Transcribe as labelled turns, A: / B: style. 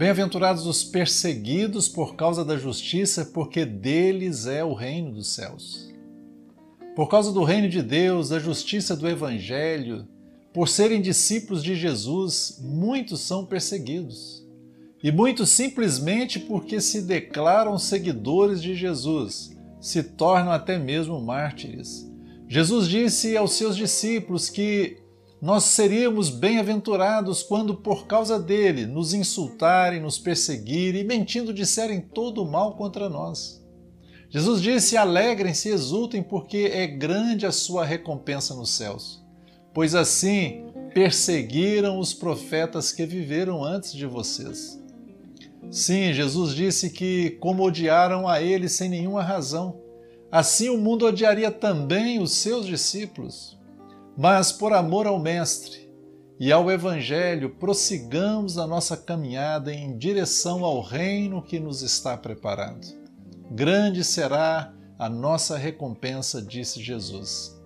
A: Bem-aventurados os perseguidos por causa da justiça, porque deles é o reino dos céus. Por causa do reino de Deus, da justiça do Evangelho, por serem discípulos de Jesus, muitos são perseguidos. E muitos simplesmente porque se declaram seguidores de Jesus, se tornam até mesmo mártires. Jesus disse aos seus discípulos que nós seríamos bem-aventurados quando, por causa dele, nos insultarem, nos perseguirem e mentindo disserem todo o mal contra nós. Jesus disse: Alegrem-se e exultem, porque é grande a sua recompensa nos céus. Pois assim perseguiram os profetas que viveram antes de vocês. Sim, Jesus disse que, como odiaram a ele sem nenhuma razão, assim o mundo odiaria também os seus discípulos. Mas por amor ao Mestre e ao Evangelho, prossigamos a nossa caminhada em direção ao reino que nos está preparado. Grande será a nossa recompensa, disse Jesus.